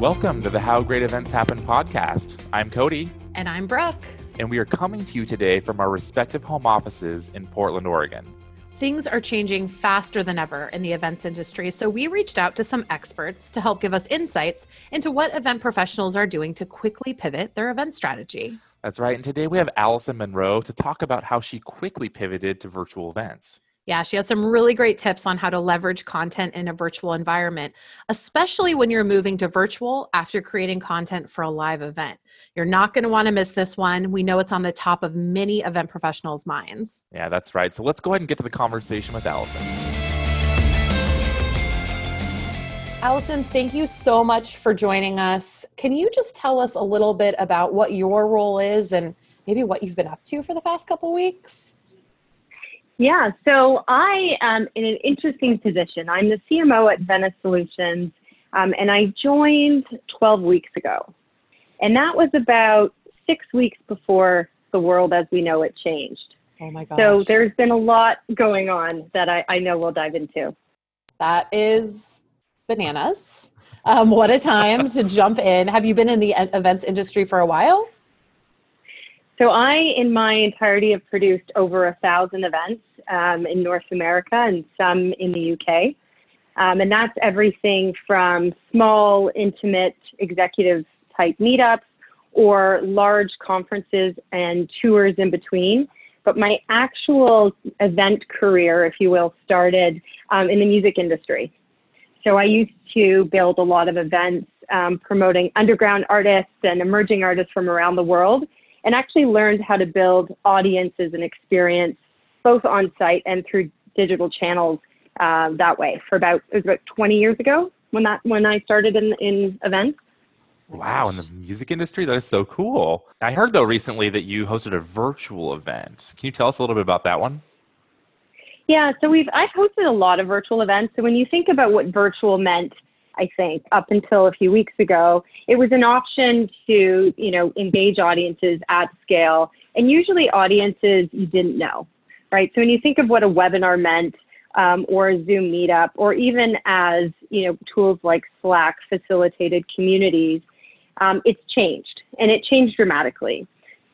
Welcome to the How Great Events Happen podcast. I'm Cody. And I'm Brooke. And we are coming to you today from our respective home offices in Portland, Oregon. Things are changing faster than ever in the events industry, so we reached out to some experts to help give us insights into what event professionals are doing to quickly pivot their event strategy. That's right. And today we have Allison Monro to talk about how she quickly pivoted to virtual events. Yeah, she has some really great tips on how to leverage content in a virtual environment, especially when you're moving to virtual after creating content for a live event. You're not going to want to miss this one. We know it's on the top of many event professionals' minds. Yeah, that's right. So let's go ahead and get to the conversation with Allison. Allison, thank you so much for joining us. Can you just tell us a little bit about what your role is and maybe what you've been up to for the past couple weeks? Yeah, so I am in an interesting position. I'm the CMO at Vena Solutions, um, and I joined 12 weeks ago. And that was about six weeks before the world as we know it changed. Oh my gosh. So there's been a lot going on that I, I know we'll dive into. That is bananas. Um, what a time to jump in. Have you been in the events industry for a while? So I, in my entirety, have produced over a thousand events um, in North America and some in the UK. Um, and that's everything from small, intimate, executive type meetups or large conferences and tours in between. But my actual event career, if you will, started um, in the music industry. So I used to build a lot of events um, promoting underground artists and emerging artists from around the world and actually learned how to build audiences and experience both on site and through digital channels uh, that way for about it was about 20 years ago when that when I started in in events. Wow, in the music industry, that is so cool. I heard though recently that you hosted a virtual event. Can you tell us a little bit about that one? Yeah, so we've I've hosted a lot of virtual events. So when you think about what virtual meant I think, up until a few weeks ago. It was an option to, you know, engage audiences at scale, and usually audiences you didn't know, right? So when you think of what a webinar meant, um, or a Zoom meetup, or even as you know, tools like Slack facilitated communities, um, it's changed, and it changed dramatically.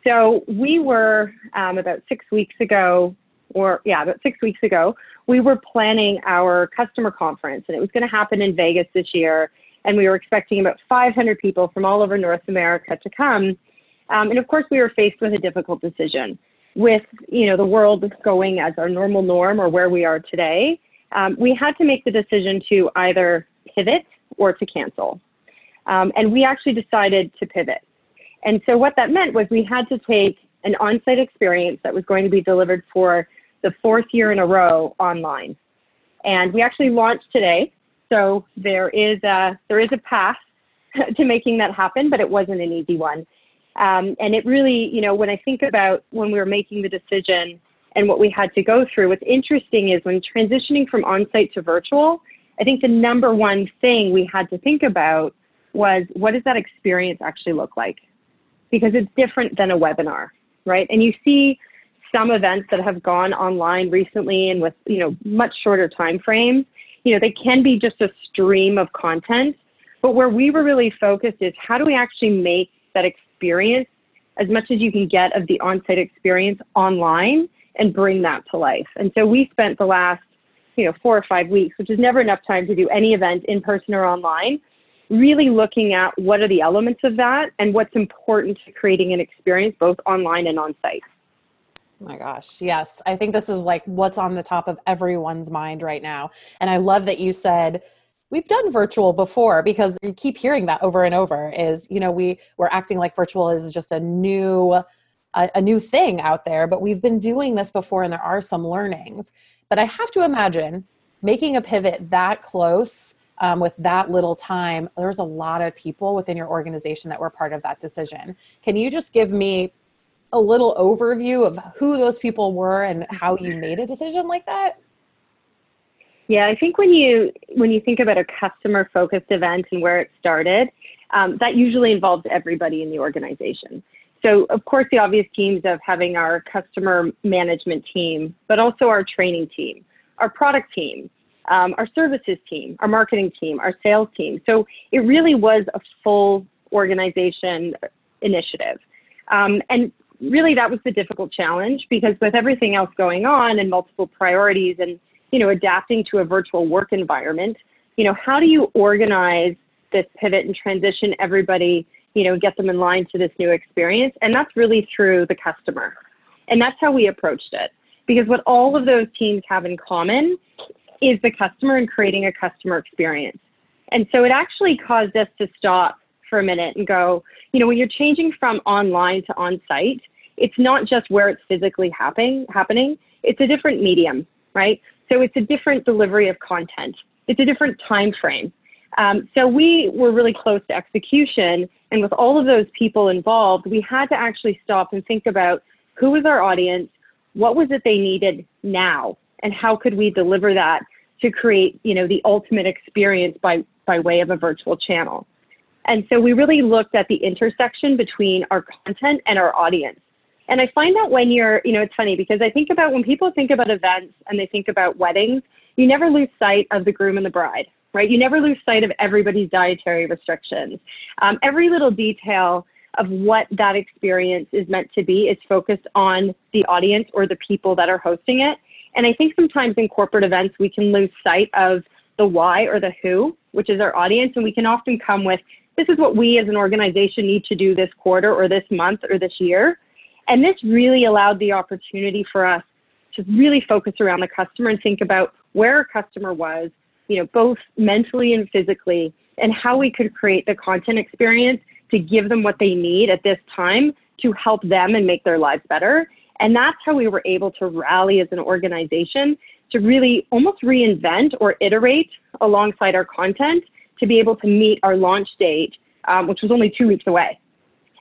So we were um, about six weeks ago, or yeah, about six weeks ago, we were planning our customer conference, and it was going to happen in Vegas this year. And we were expecting about 500 people from all over North America to come. Um, and of course, we were faced with a difficult decision. With you know the world going as our normal norm or where we are today, um, we had to make the decision to either pivot or to cancel. Um, and we actually decided to pivot. And so what that meant was we had to take an on-site experience that was going to be delivered for the fourth year in a row online. And we actually launched today. So there is a, there is a path to making that happen, but it wasn't an easy one. Um, and it really, you know, when I think about when we were making the decision and what we had to go through, what's interesting is when transitioning from on-site to virtual, I think the number one thing we had to think about was what does that experience actually look like? Because it's different than a webinar, right? And you see some events that have gone online recently and with you know much shorter time frames you know they can be just a stream of content. But where we were really focused is how do we actually make that experience as much as you can get of the on-site experience online and bring that to life? And so we spent the last you know four or five weeks which is never enough time to do any event in person or online really looking at what are the elements of that and what's important to creating an experience both online and on site my gosh. Yes. I think this is like what's on the top of everyone's mind right now. And I love that you said we've done virtual before because you keep hearing that over and over is, you know, we we're acting like virtual is just a new a, new thing out there, but we've been doing this before and there are some learnings. But I have to imagine making a pivot that close um, with that little time, there's a lot of people within your organization that were part of that decision. Can you just give me a little overview of who those people were and how you made a decision like that? Yeah, I think when you when you think about a customer focused event and where it started, um, that usually involves everybody in the organization. So of course the obvious teams of having our customer management team, but also our training team, our product team, um, our services team, our marketing team, our sales team. So it really was a full organization initiative. Um, and really that was the difficult challenge because with everything else going on and multiple priorities and you know adapting to a virtual work environment you know how do you organize this pivot and transition everybody you know get them in line to this new experience? And that's really through the customer. And that's how we approached it. Because what all of those teams have in common is the customer and creating a customer experience. And so it actually caused us to stop for a minute and go you know when you're changing from online to on site it's not just where it's physically happening, happening, it's a different medium, right? So it's a different delivery of content. It's a different time frame. Um, so we were really close to execution, and with all of those people involved, we had to actually stop and think about who was our audience, what was it they needed now, and how could we deliver that to create, you know, the ultimate experience by by way of a virtual channel. And so we really looked at the intersection between our content and our audience. And I find that when you're, you know, it's funny because I think about when people think about events and they think about weddings, you never lose sight of the groom and the bride, right? You never lose sight of everybody's dietary restrictions. Um, every little detail of what that experience is meant to be is focused on the audience or the people that are hosting it. And I think sometimes in corporate events, we can lose sight of the why or the who, which is our audience. And we can often come with, this is what we as an organization need to do this quarter or this month or this year. And this really allowed the opportunity for us to really focus around the customer and think about where a customer was, you know, both mentally and physically, and how we could create the content experience to give them what they need at this time to help them and make their lives better. And that's how we were able to rally as an organization to really almost reinvent or iterate alongside our content to be able to meet our launch date, um, which was only two weeks away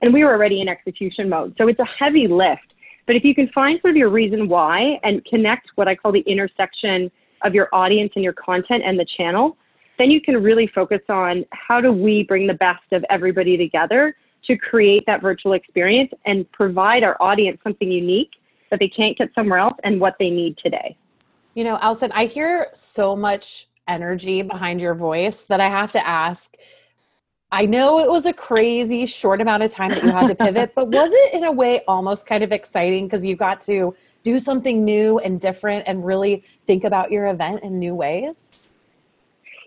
and we were already in execution mode. So it's a heavy lift. But if you can find sort of your reason why and connect what I call the intersection of your audience and your content and the channel, then you can really focus on how do we bring the best of everybody together to create that virtual experience and provide our audience something unique that they can't get somewhere else and what they need today. You know, Allison, I hear so much energy behind your voice that I have to ask I know it was a crazy short amount of time that you had to pivot, but was it in a way almost kind of exciting because you got to do something new and different and really think about your event in new ways?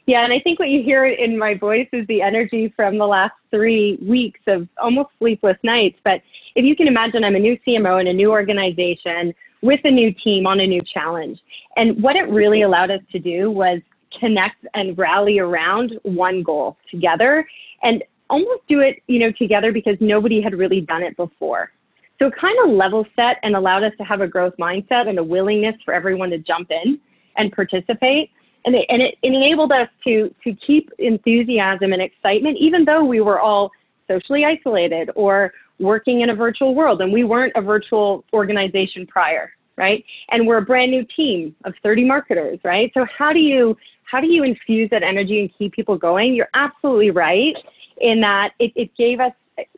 Yeah, and I think what you hear in my voice is the energy from the last three weeks of almost sleepless nights. But if you can imagine, I'm a new CMO in a new organization with a new team on a new challenge. And what it really allowed us to do was connect and rally around one goal together and almost do it, you know, together because nobody had really done it before. So it kind of level set and allowed us to have a growth mindset and a willingness for everyone to jump in and participate. And it, and it, enabled us to, to keep enthusiasm and excitement, even though we were all socially isolated or working in a virtual world and we weren't a virtual organization prior right? And we're a brand new team of 30 marketers right? So how do you how do you infuse that energy and keep people going? You're absolutely right in that it, it gave us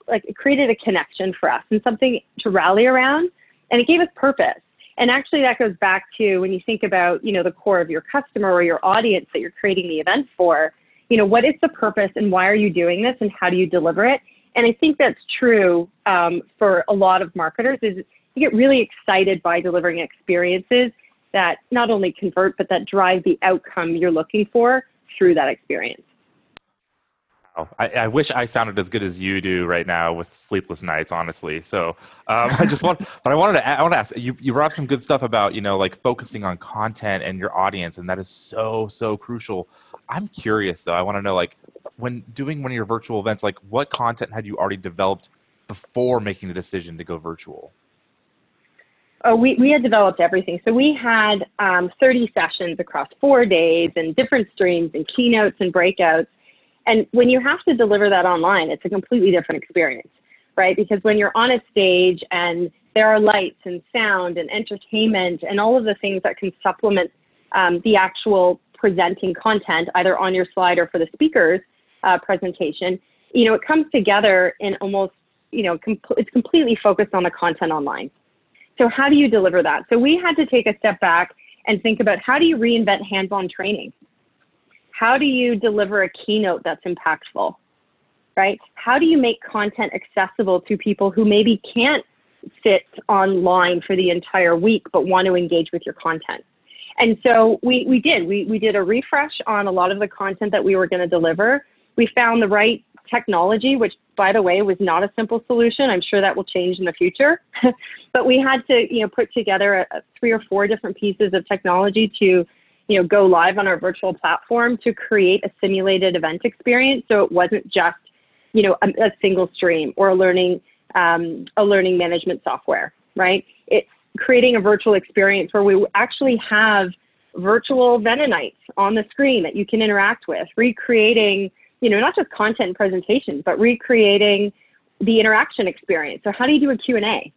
like it created a connection for us and something to rally around and it gave us purpose. And actually that goes back to when you think about you know the core of your customer or your audience that you're creating the event for you know what is the purpose and why are you doing this and how do you deliver it? And i think that's true um, for a lot of marketers is you get really excited by delivering experiences that not only convert but that drive the outcome you're looking for through that experience I, I, wish I sounded as good as you do right now with sleepless nights, honestly. So um, I just want, but I wanted to, I want to ask you. You brought up some good stuff about you know like focusing on content and your audience, and that is so so crucial. I'm curious though. I want to know like when doing one of your virtual events, like what content had you already developed before making the decision to go virtual? Oh, we, we had developed everything. So we had um, 30 sessions across four days and different streams and keynotes and breakouts and when you have to deliver that online, it's a completely different experience, right? Because when you're on a stage and there are lights and sound and entertainment and all of the things that can supplement um, the actual presenting content, either on your slide or for the speaker's uh, presentation, you know, it comes together in almost, you know, com- it's completely focused on the content online. So how do you deliver that? So we had to take a step back and think about how do you reinvent hands-on training? How do you deliver a keynote that's impactful? Right? How do you make content accessible to people who maybe can't sit online for the entire week but want to engage with your content? And so we, we did. We, we did a refresh on a lot of the content that we were going to deliver. We found the right technology, which by the way was not a simple solution. I'm sure that will change in the future. but we had to, you know, put together a, a three or four different pieces of technology to, you know, go live on our virtual platform to create a simulated event experience. So it wasn't just, you know, a, a single stream or a learning um, a learning management software, right? It's creating a virtual experience where we actually have virtual Venonites on the screen that you can interact with, recreating you know, not just content and presentation, but recreating the interaction experience. So how do you do a Q&A?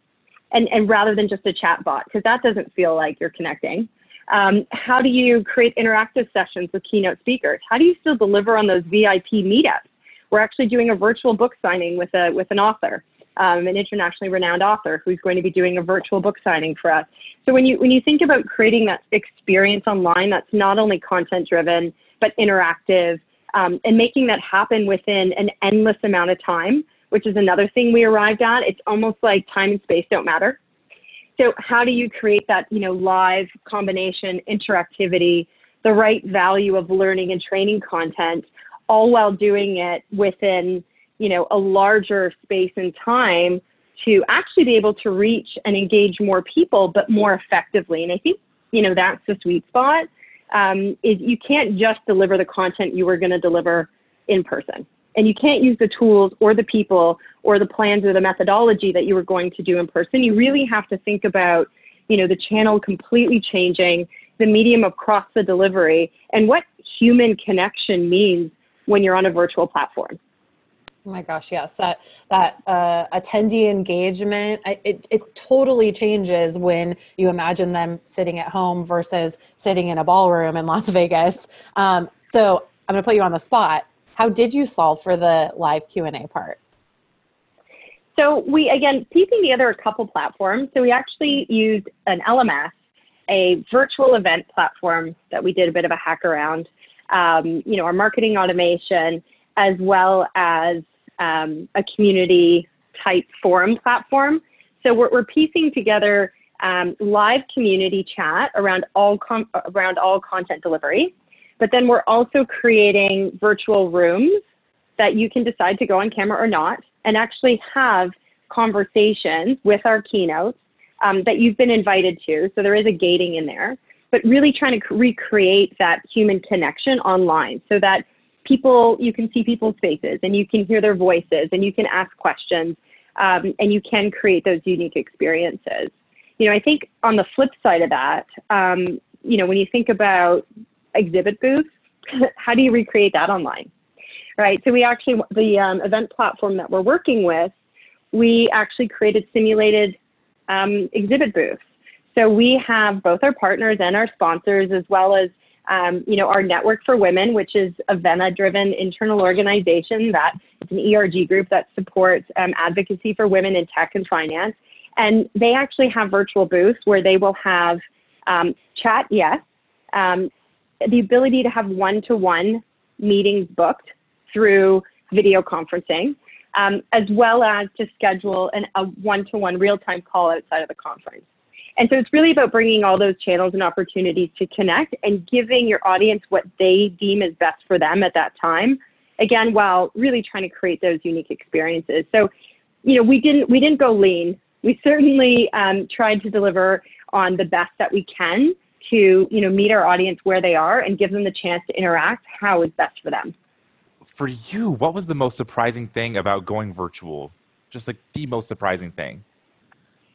And, and rather than just a chat bot, because that doesn't feel like you're connecting. Um, how do you create interactive sessions with keynote speakers? How do you still deliver on those VIP meetups? We're actually doing a virtual book signing with a with an author, um, an internationally renowned author who's going to be doing a virtual book signing for us. So when you when you think about creating that experience online, that's not only content driven but interactive um, and making that happen within an endless amount of time, which is another thing we arrived at. It's almost like time and space don't matter. So how do you create that, you know, live combination, interactivity, the right value of learning and training content, all while doing it within, you know, a larger space and time to actually be able to reach and engage more people, but more effectively. And I think, you know, that's the sweet spot um, is you can't just deliver the content you were going to deliver in person. And you can't use the tools or the people or the plans or the methodology that you were going to do in person. You really have to think about, you know, the channel completely changing, the medium across the delivery, and what human connection means when you're on a virtual platform. Oh my gosh, yes, that that uh, attendee engagement I, it it totally changes when you imagine them sitting at home versus sitting in a ballroom in Las Vegas. Um, so I'm going to put you on the spot. How did you solve for the live Q and A part? So we again piecing together a couple platforms. So we actually used an LMS, a virtual event platform that we did a bit of a hack around. Um, you know, our marketing automation as well as um, a community type forum platform. So we're, we're piecing together um, live community chat around all around all content delivery, but then we're also creating virtual rooms that you can decide to go on camera or not, and actually have conversations with our keynotes um, that you've been invited to. So there is a gating in there, but really trying to recreate that human connection online so that people, you can see people's faces and you can hear their voices and you can ask questions um, and you can create those unique experiences. You know, I think on the flip side of that, um, you know, when you think about exhibit booths, how do you recreate that online? Right. So we actually, the um, event platform that we're working with, we actually created simulated um, exhibit booths. So we have both our partners and our sponsors, as well as um, you know, our Network for Women, which is a VENA-driven internal organization that is an ERG group that supports um, advocacy for women in tech and finance. And they actually have virtual booths where they will have um, chat, yes, um, the ability to have one-to-one meetings booked through video conferencing, um, as well as to schedule an, a one-to-one real-time call outside of the conference. And so it's really about bringing all those channels and opportunities to connect and giving your audience what they deem is best for them at that time. Again, while really trying to create those unique experiences. So, you know, we didn't we didn't go lean. We certainly um, tried to deliver on the best that we can to you know meet our audience where they are and give them the chance to interact how is best for them. For you, what was the most surprising thing about going virtual? Just like the most surprising thing.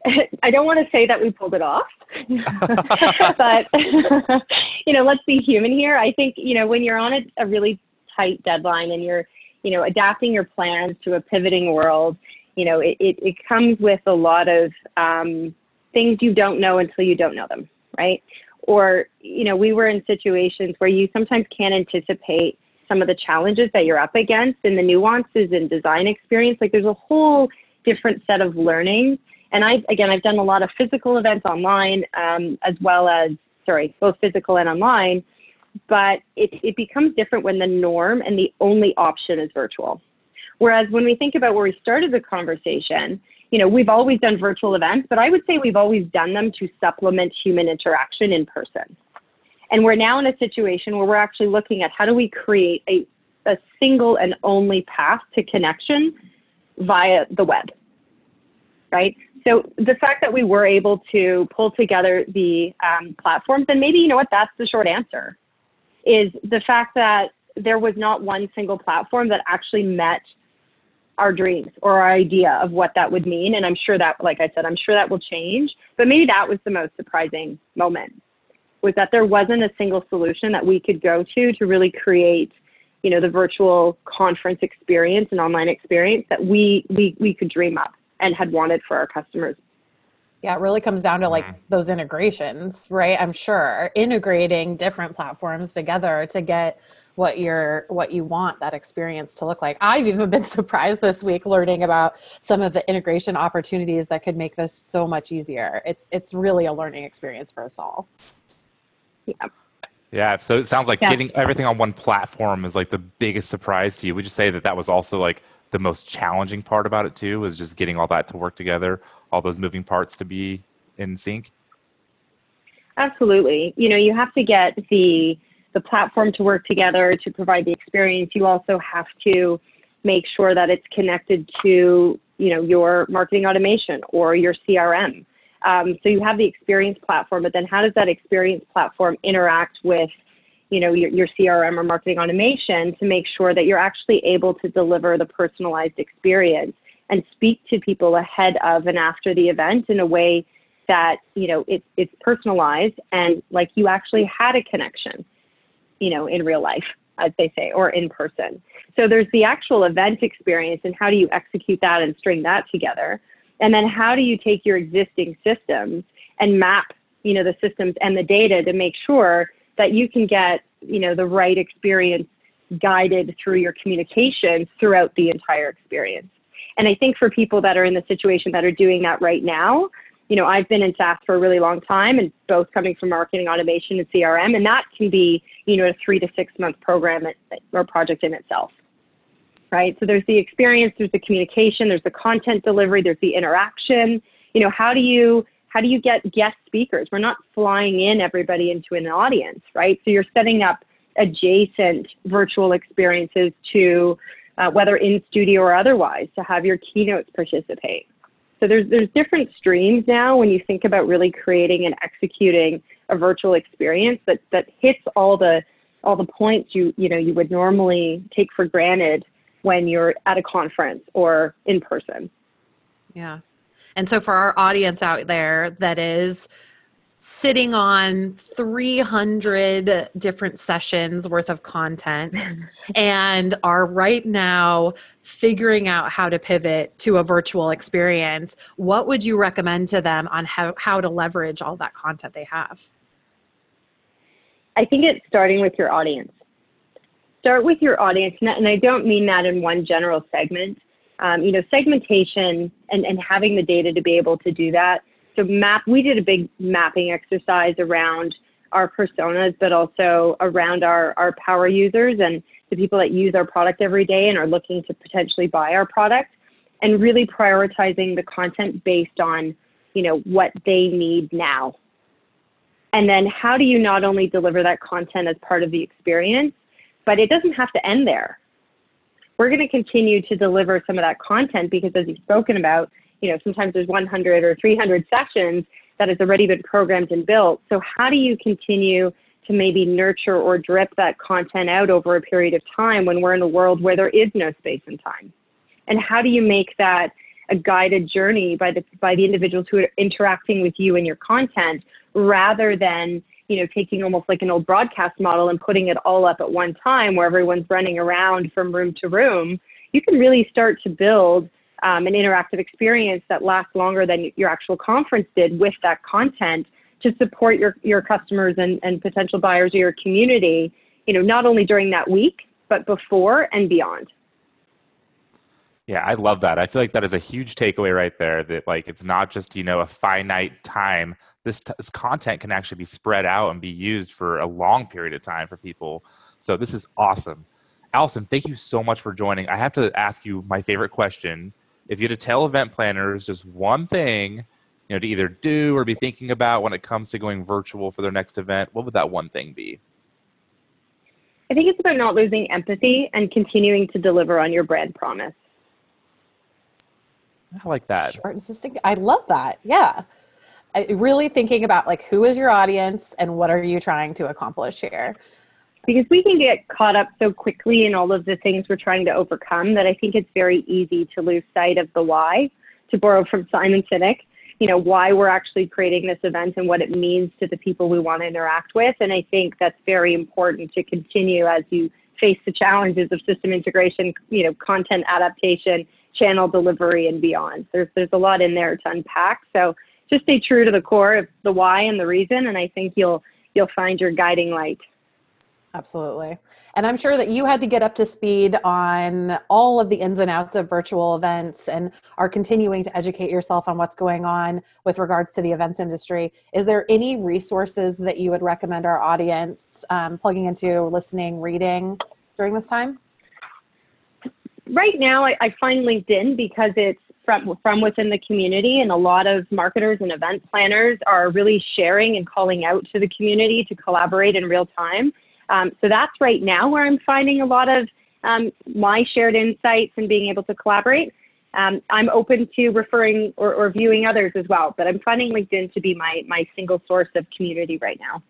I don't want to say that we pulled it off, but you know, let's be human here. I think you know when you're on a, a, really tight deadline and you're you know adapting your plans to a pivoting world, you know, it, it, it comes with a lot of um, things you don't know until you don't know them, right? Or you know, we were in situations where you sometimes can't anticipate some of the challenges that you're up against and the nuances in design experience. Like there's a whole different set of learning and I, again, I've done a lot of physical events online, um, as well as sorry, both physical and online. But it, it becomes different when the norm and the only option is virtual. Whereas when we think about where we started the conversation, you know, we've always done virtual events, but I would say we've always done them to supplement human interaction in person. And we're now in a situation where we're actually looking at how do we create a, a single and only path to connection via the web, right? So the fact that we were able to pull together the um, platforms, and maybe, you know what, that's the short answer, is the fact that there was not one single platform that actually met our dreams or our idea of what that would mean. And I'm sure that, like I said, I'm sure that will change. But maybe that was the most surprising moment was that there wasn't a single solution that we could go to to really create, you know, the virtual conference experience and online experience that we we we could dream up and had wanted for our customers. Yeah, it really comes down to like Mhm. those integrations, right? I'm sure integrating different platforms together to get what you're what you want that experience to look like. I've even been surprised this week learning about some of the integration opportunities that could make this so much easier. It's it's really a learning experience for us all. Yeah. Yeah. So it sounds like Yeah. getting everything on one platform is like the biggest surprise to you. Would you say that that was also like the most challenging part about it too? Was just getting all that to work together, all those moving parts to be in sync? Absolutely. You know, you have to get the the platform to work together to provide the experience. You also have to make sure that it's connected to, you know, your marketing automation or your CRM. Um, so you have the experience platform, but then how does that experience platform interact with, you know, your, your CRM or marketing automation to make sure that you're actually able to deliver the personalized experience and speak to people ahead of and after the event in a way that you know it, it's personalized and like you actually had a connection you know in real life as they say or in person. So there's the actual event experience and how do you execute that and string that together? And then how do you take your existing systems and map you know the systems and the data to make sure that you can get you know the right experience guided through your communications throughout the entire experience and i think for people that are in the situation that are doing that right now you know, I've been in SaaS for a really long time and both coming from marketing automation and CRM, and that can be, you know, a three to six month program or project in itself. Right. So there's the experience, there's the communication, there's the content delivery, there's the interaction. You know, how do you how do you get guest speakers? We're not flying in everybody into an audience, right? So you're setting up adjacent virtual experiences to uh, whether in studio or otherwise to have your keynotes participate so there's there's different streams now when you think about really creating and executing a virtual experience that that hits all the all the points you you know you would normally take for granted when you're at a conference or in person. Yeah. And so for our audience out there that is sitting on 300 different sessions worth of content and are right now figuring out how to pivot to a virtual experience, what would you recommend to them on how, how to leverage all that content they have? I think it's starting with your audience. Start with your audience, and I don't mean that in one general segment. Um, you know, segmentation and, and having the data to be able to do that. So map, we did a big mapping exercise around our personas, but also around our, our power users and the people that use our product every day and are looking to potentially buy our product and really prioritizing the content based on, you know, what they need now. And then how do you not only deliver that content as part of the experience, but it doesn't have to end there. We're going to continue to deliver some of that content because as you've spoken about, you know, sometimes there's 100 or 300 sessions that has already been programmed and built. So how do you continue to maybe nurture or drip that content out over a period of time when we're in a world where there is no space and time? And how do you make that a guided journey by the by the individuals who are interacting with you and your content rather than you know taking almost like an old broadcast model and putting it all up at one time where everyone's running around from room to room you can really start to build um, an interactive experience that lasts longer than your actual conference did with that content to support your, your customers and, and potential buyers or your community, you know, not only during that week, but before and beyond. Yeah, I love that. I feel like that is a huge takeaway right there that like it's not just, you know, a finite time. This, t- this content can actually be spread out and be used for a long period of time for people. So this is awesome. Allison, thank you so much for joining. I have to ask you my favorite question. If you had to tell event planners just one thing, you know, to either do or be thinking about when it comes to going virtual for their next event, what would that one thing be? I think it's about not losing empathy and continuing to deliver on your brand promise. I like that. Short and succinct. I love that. Yeah. I, really thinking about like who is your audience and what are you trying to accomplish here? Because we can get caught up so quickly in all of the things we're trying to overcome that I think it's very easy to lose sight of the why. To borrow from Simon Sinek, you know, why we're actually creating this event and what it means to the people we want to interact with. And I think that's very important to continue as you face the challenges of system integration, you know, content adaptation, channel delivery, and beyond. There's there's a lot in there to unpack. So just stay true to the core of the why and the reason, and I think you'll you'll find your guiding light. Absolutely. And I'm sure that you had to get up to speed on all of the ins and outs of virtual events and are continuing to educate yourself on what's going on with regards to the events industry. Is there any resources that you would recommend our audience um, plugging into, listening, reading during this time? Right now, I, I find LinkedIn because it's from, from within the community, and a lot of marketers and event planners are really sharing and calling out to the community to collaborate in real time. Um, so that's right now where I'm finding a lot of um, my shared insights and being able to collaborate. Um, I'm open to referring or, or, viewing others as well, but I'm finding LinkedIn to be my, my single source of community right now.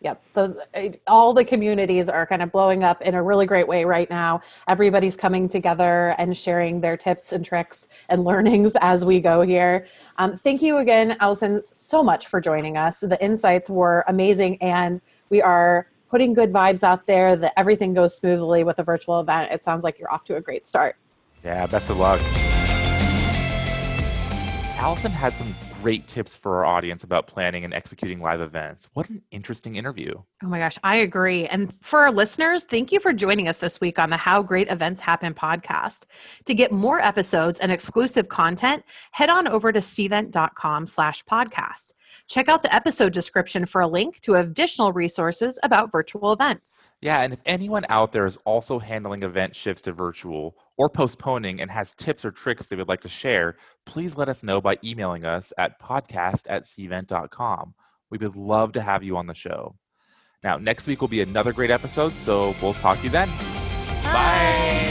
Yep, those all the communities are kind of blowing up in a really great way right now. Everybody's coming together and sharing their tips and tricks and learnings as we go here. Um, thank you again, Allison, so much for joining us. The insights were amazing, and we are putting good vibes out there that everything goes smoothly with a virtual event. It sounds like you're off to a great start. Yeah, best of luck. Allison had some great tips for our audience about planning and executing live events. What an interesting interview. Oh my gosh, I agree. And for our listeners, thank you for joining us this week on the How Great Events Happen podcast. To get more episodes and exclusive content, head on over to cvent.com slash podcast. Check out the episode description for a link to additional resources about virtual events. Yeah, and if anyone out there is also handling event shifts to virtual or postponing and has tips or tricks they would like to share, please let us know by emailing us at podcast at cvent.com. We would love to have you on the show. Now, next week will be another great episode, so we'll talk to you then. Bye. Bye.